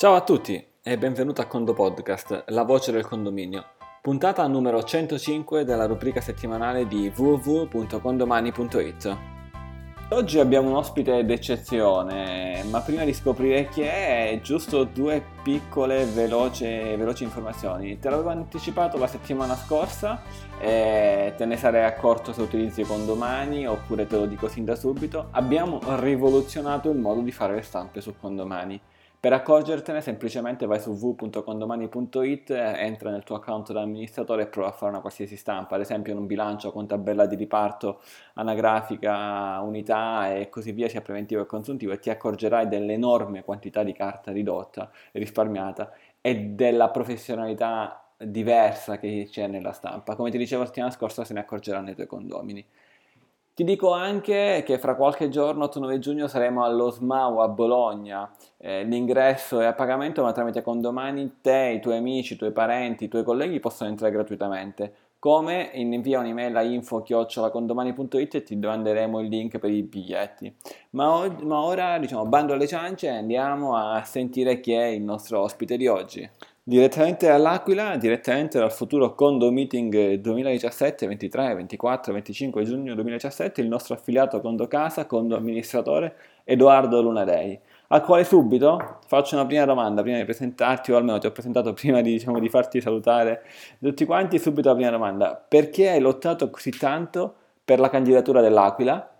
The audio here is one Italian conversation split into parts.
Ciao a tutti e benvenuto a Condo Podcast, la voce del condominio, puntata numero 105 della rubrica settimanale di www.condomani.it. Oggi abbiamo un ospite d'eccezione, ma prima di scoprire chi è, giusto due piccole veloci, veloci informazioni. Te l'avevo anticipato la settimana scorsa e te ne sarei accorto se utilizzi condomani oppure te lo dico sin da subito. Abbiamo rivoluzionato il modo di fare le stampe su condomani. Per accorgertene semplicemente vai su www.condomani.it, entra nel tuo account da amministratore e prova a fare una qualsiasi stampa, ad esempio in un bilancio con tabella di riparto, anagrafica, unità e così via, sia preventivo che consuntivo e ti accorgerai dell'enorme quantità di carta ridotta e risparmiata e della professionalità diversa che c'è nella stampa. Come ti dicevo la settimana scorsa se ne accorgeranno i tuoi condomini. Ti dico anche che fra qualche giorno, 8-9 giugno, saremo allo SMAU a Bologna. Eh, l'ingresso è a pagamento, ma tramite condomani te, i tuoi amici, i tuoi parenti, i tuoi colleghi possono entrare gratuitamente. Come? Invia un'email a info-condomani.it e ti manderemo il link per i biglietti. Ma, o- ma ora, diciamo, bando alle ciance e andiamo a sentire chi è il nostro ospite di oggi. Direttamente all'Aquila, direttamente dal futuro Condo Meeting 2017, 23, 24, 25 giugno 2017, il nostro affiliato Condo Casa, Condo Amministratore Edoardo Lunadei. Al quale subito faccio una prima domanda, prima di presentarti, o almeno ti ho presentato prima di, diciamo, di farti salutare tutti quanti, subito la prima domanda. Perché hai lottato così tanto per la candidatura dell'Aquila?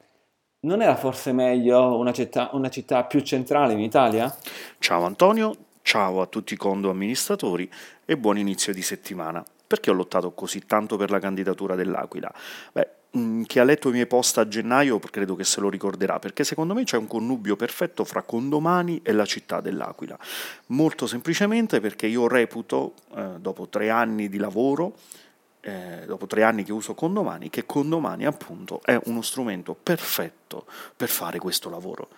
Non era forse meglio una città, una città più centrale in Italia? Ciao Antonio, ciao a tutti i condo amministratori e buon inizio di settimana. Perché ho lottato così tanto per la candidatura dell'Aquila? Beh, mm, chi ha letto i miei post a gennaio credo che se lo ricorderà, perché secondo me c'è un connubio perfetto fra Condomani e la città dell'Aquila. Molto semplicemente perché io reputo, eh, dopo tre anni di lavoro, eh, dopo tre anni che uso Condomani, che Condomani appunto è uno strumento perfetto per fare questo lavoro.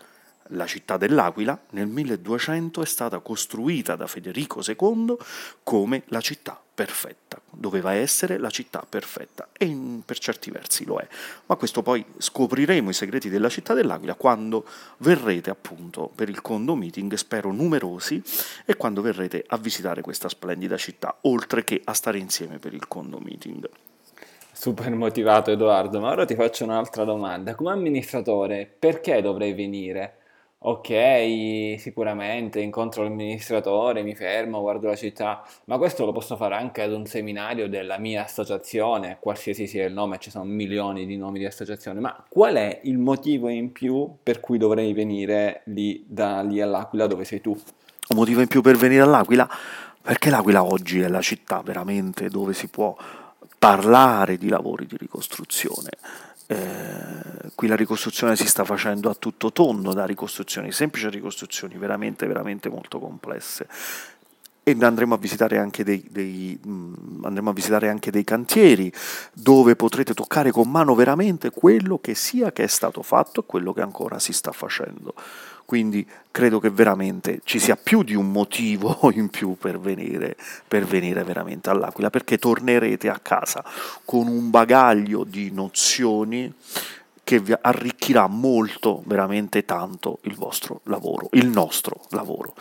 La città dell'Aquila nel 1200 è stata costruita da Federico II come la città perfetta, doveva essere la città perfetta e in, per certi versi lo è. Ma questo poi scopriremo i segreti della città dell'Aquila quando verrete appunto per il condo meeting, spero numerosi, e quando verrete a visitare questa splendida città, oltre che a stare insieme per il condo meeting. Super motivato Edoardo, ma ora ti faccio un'altra domanda. Come amministratore, perché dovrei venire? Ok, sicuramente incontro l'amministratore, mi fermo, guardo la città, ma questo lo posso fare anche ad un seminario della mia associazione, qualsiasi sia il nome, ci sono milioni di nomi di associazione, ma qual è il motivo in più per cui dovrei venire lì, da lì all'Aquila dove sei tu? Un motivo in più per venire all'Aquila? Perché l'Aquila oggi è la città veramente dove si può parlare di lavori di ricostruzione eh, qui la ricostruzione si sta facendo a tutto tondo, da ricostruzioni semplici a ricostruzioni veramente, veramente molto complesse. E andremo a, visitare anche dei, dei, mh, andremo a visitare anche dei cantieri dove potrete toccare con mano veramente quello che sia che è stato fatto e quello che ancora si sta facendo. Quindi credo che veramente ci sia più di un motivo in più per venire, per venire veramente all'Aquila, perché tornerete a casa con un bagaglio di nozioni che vi arricchirà molto, veramente tanto il vostro lavoro, il nostro lavoro.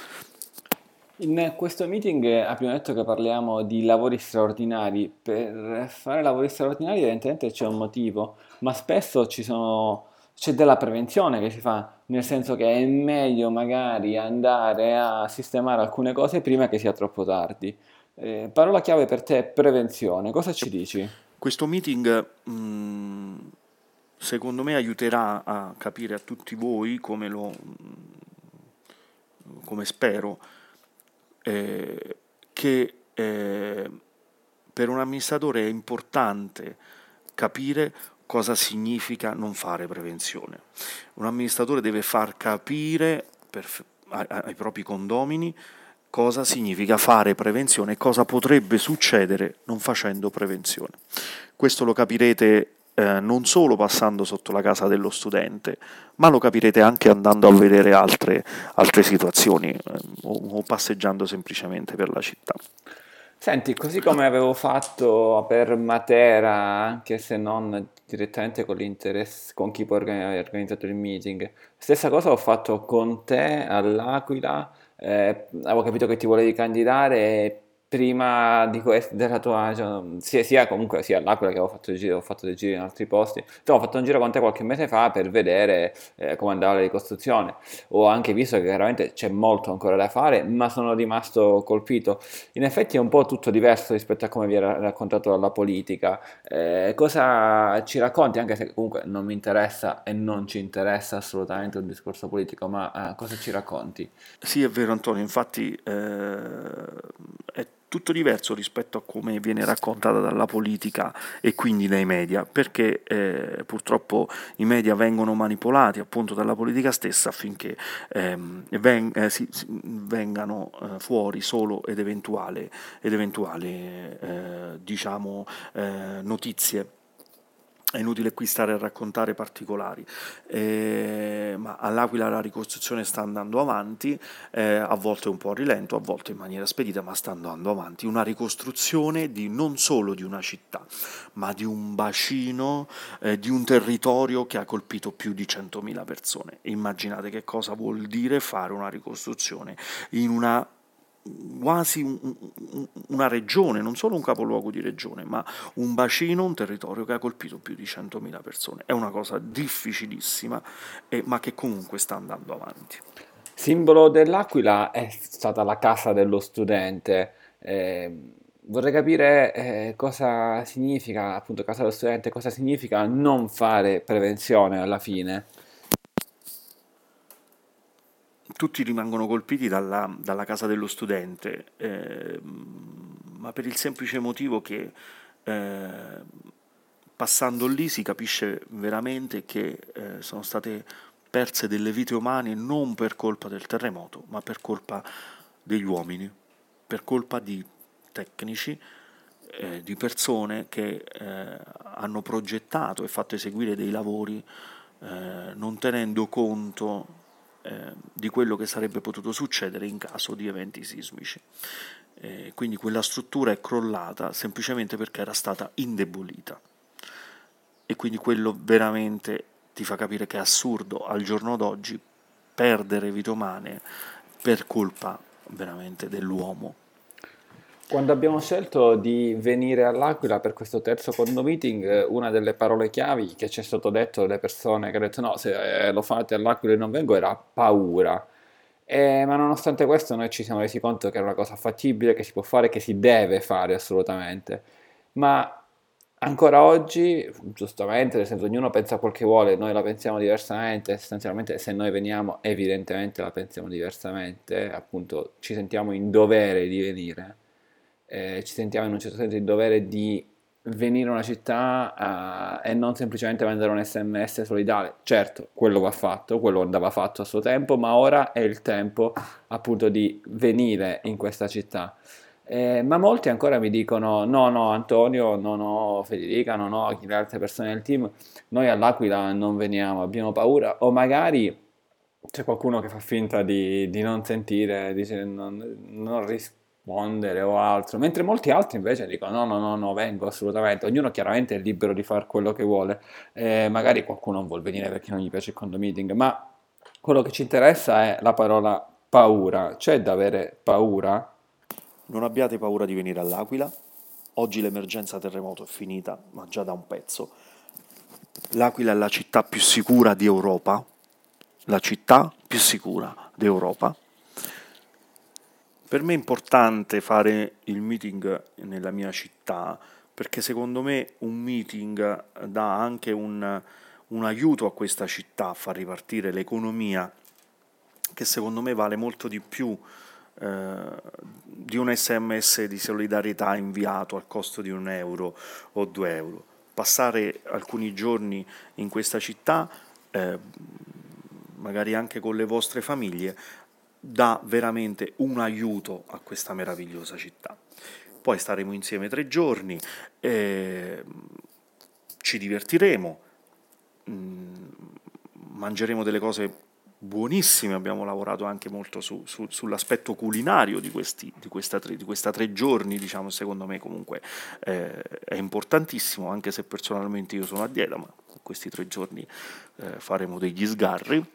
In questo meeting abbiamo detto che parliamo di lavori straordinari. Per fare lavori straordinari evidentemente c'è un motivo, ma spesso ci sono c'è della prevenzione che si fa, nel senso che è meglio magari andare a sistemare alcune cose prima che sia troppo tardi. Eh, parola chiave per te è prevenzione, cosa ci dici? Questo meeting mh, mm, secondo me aiuterà a capire a tutti voi come lo mm, come spero eh, che eh, per un amministratore è importante capire cosa significa non fare prevenzione. Un amministratore deve far capire per, ai, ai propri condomini cosa significa fare prevenzione e cosa potrebbe succedere non facendo prevenzione. Questo lo capirete eh, non solo passando sotto la casa dello studente, ma lo capirete anche andando a vedere altre, altre situazioni eh, o, o passeggiando semplicemente per la città. Senti, così come avevo fatto per Matera, anche se non direttamente con l'interesse, con chi poi ha organizzato il meeting, stessa cosa ho fatto con te all'Aquila, eh, avevo capito che ti volevi candidare prima di questo, della tua, cioè, sia, sia, comunque sia all'Aquila che avevo fatto, giro, ho fatto dei giri in altri posti, cioè, ho fatto un giro con te qualche mese fa per vedere eh, come andava la ricostruzione, ho anche visto che chiaramente c'è molto ancora da fare, ma sono rimasto colpito. In effetti è un po' tutto diverso rispetto a come vi era raccontato dalla politica. Eh, cosa ci racconti, anche se comunque non mi interessa e non ci interessa assolutamente un discorso politico, ma eh, cosa ci racconti? Sì, è vero Antonio, infatti eh, è tutto diverso rispetto a come viene raccontata dalla politica e quindi dai media, perché eh, purtroppo i media vengono manipolati appunto dalla politica stessa affinché ehm, ven- eh, si, si, vengano eh, fuori solo ed eventuali, ed eventuali eh, diciamo, eh, notizie è inutile qui stare a raccontare particolari, eh, ma all'Aquila la ricostruzione sta andando avanti, eh, a volte un po' a rilento, a volte in maniera spedita, ma sta andando avanti. Una ricostruzione di, non solo di una città, ma di un bacino, eh, di un territorio che ha colpito più di 100.000 persone. Immaginate che cosa vuol dire fare una ricostruzione in una quasi un, una regione, non solo un capoluogo di regione, ma un bacino, un territorio che ha colpito più di 100.000 persone. È una cosa difficilissima, eh, ma che comunque sta andando avanti. Simbolo dell'Aquila è stata la casa dello studente. Eh, vorrei capire eh, cosa significa, appunto, casa dello studente, cosa significa non fare prevenzione alla fine. Tutti rimangono colpiti dalla, dalla casa dello studente, eh, ma per il semplice motivo che eh, passando lì si capisce veramente che eh, sono state perse delle vite umane non per colpa del terremoto, ma per colpa degli uomini, per colpa di tecnici, eh, di persone che eh, hanno progettato e fatto eseguire dei lavori eh, non tenendo conto eh, di quello che sarebbe potuto succedere in caso di eventi sismici. Eh, quindi quella struttura è crollata semplicemente perché era stata indebolita. E quindi quello veramente ti fa capire che è assurdo al giorno d'oggi perdere vite umane per colpa veramente dell'uomo quando abbiamo scelto di venire all'Aquila per questo terzo condo meeting, una delle parole chiavi che ci è stato detto dalle persone che hanno detto no, se eh, lo fate all'Aquila e non vengo era paura. E, ma nonostante questo noi ci siamo resi conto che era una cosa fattibile, che si può fare, che si deve fare assolutamente. Ma ancora oggi, giustamente, nel senso ognuno pensa quel che vuole, noi la pensiamo diversamente, sostanzialmente se noi veniamo evidentemente la pensiamo diversamente, appunto ci sentiamo in dovere di venire eh, ci sentiamo in un certo senso il dovere di venire a una città uh, e non semplicemente mandare un sms solidale. Certo, quello va fatto, quello andava fatto a suo tempo, ma ora è il tempo appunto di venire in questa città. Eh, ma molti ancora mi dicono: no, no, Antonio, no, no, Federica, no, no, le altre persone del team, noi all'Aquila non veniamo, abbiamo paura, o magari c'è qualcuno che fa finta di, di non sentire, dice non, non rischia rispondere o altro, mentre molti altri invece dicono no, no, no, no, vengo assolutamente, ognuno chiaramente è libero di fare quello che vuole, eh, magari qualcuno non vuole venire perché non gli piace il condo meeting, ma quello che ci interessa è la parola paura, c'è da avere paura? Non abbiate paura di venire all'Aquila, oggi l'emergenza terremoto è finita, ma già da un pezzo. L'Aquila è la città più sicura di Europa, la città più sicura d'Europa per me è importante fare il meeting nella mia città perché secondo me un meeting dà anche un, un aiuto a questa città a far ripartire l'economia che secondo me vale molto di più eh, di un sms di solidarietà inviato al costo di un euro o due euro. Passare alcuni giorni in questa città, eh, magari anche con le vostre famiglie, dà veramente un aiuto a questa meravigliosa città. Poi staremo insieme tre giorni, eh, ci divertiremo, mm, mangeremo delle cose buonissime, abbiamo lavorato anche molto su, su, sull'aspetto culinario di questi, di, questa tre, di questa tre giorni, diciamo, secondo me comunque eh, è importantissimo, anche se personalmente io sono a dieta, ma questi tre giorni eh, faremo degli sgarri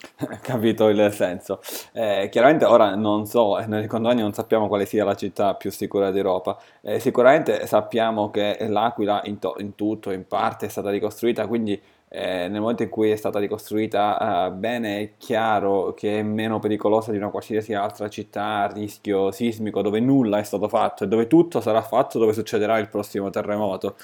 Capito il senso. Eh, chiaramente ora non so, eh, nel condomini non sappiamo quale sia la città più sicura d'Europa. Eh, sicuramente sappiamo che l'Aquila in, to- in, tutto, in parte, è stata ricostruita, quindi eh, nel momento in cui è stata ricostruita eh, bene è chiaro che è meno pericolosa di una qualsiasi altra città a rischio sismico dove nulla è stato fatto e dove tutto sarà fatto dove succederà il prossimo terremoto.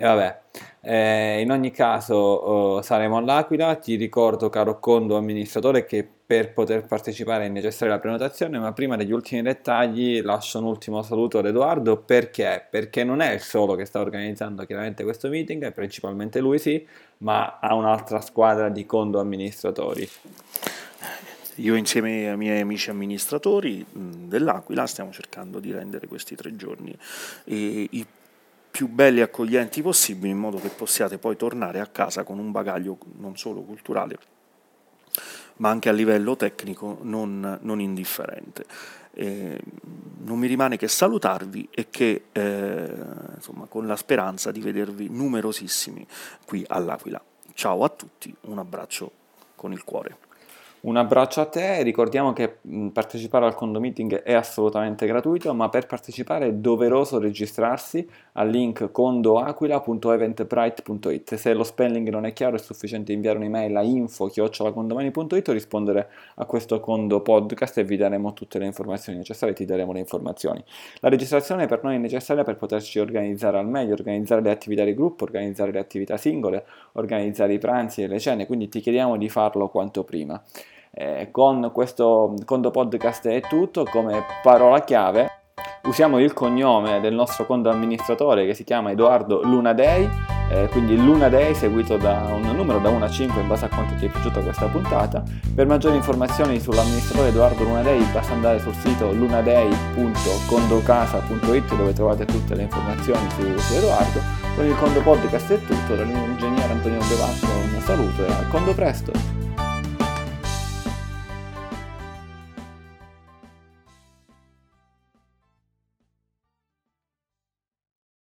E vabbè, eh, in ogni caso oh, saremo all'Aquila, ti ricordo caro Condo amministratore che per poter partecipare è necessaria la prenotazione, ma prima degli ultimi dettagli lascio un ultimo saluto ad Edoardo perché? Perché non è il solo che sta organizzando chiaramente questo meeting, principalmente lui sì, ma ha un'altra squadra di Condo amministratori. Io insieme ai miei amici amministratori dell'Aquila stiamo cercando di rendere questi tre giorni i più belli e accoglienti possibili in modo che possiate poi tornare a casa con un bagaglio non solo culturale ma anche a livello tecnico non, non indifferente. Eh, non mi rimane che salutarvi e che eh, insomma, con la speranza di vedervi numerosissimi qui all'Aquila. Ciao a tutti, un abbraccio con il cuore. Un abbraccio a te, ricordiamo che partecipare al condo meeting è assolutamente gratuito, ma per partecipare è doveroso registrarsi al link condoaquila.eventbrite.it. Se lo spelling non è chiaro è sufficiente inviare un'email a info-condomani.it o rispondere a questo condo podcast e vi daremo tutte le informazioni necessarie, ti daremo le informazioni. La registrazione per noi è necessaria per poterci organizzare al meglio, organizzare le attività di gruppo, organizzare le attività singole, organizzare i pranzi e le cene, quindi ti chiediamo di farlo quanto prima. Eh, con questo conto podcast è tutto, come parola chiave usiamo il cognome del nostro conto amministratore che si chiama Edoardo Lunadei, eh, quindi Lunadei seguito da un numero da 1 a 5 in base a quanto ti è piaciuta questa puntata. Per maggiori informazioni sull'amministratore Edoardo Lunadei basta andare sul sito lunadei.condocasa.it dove trovate tutte le informazioni su, su Edoardo. Con il conto podcast è tutto, dall'ingegnere Antonio Bevacco un saluto e al conto presto!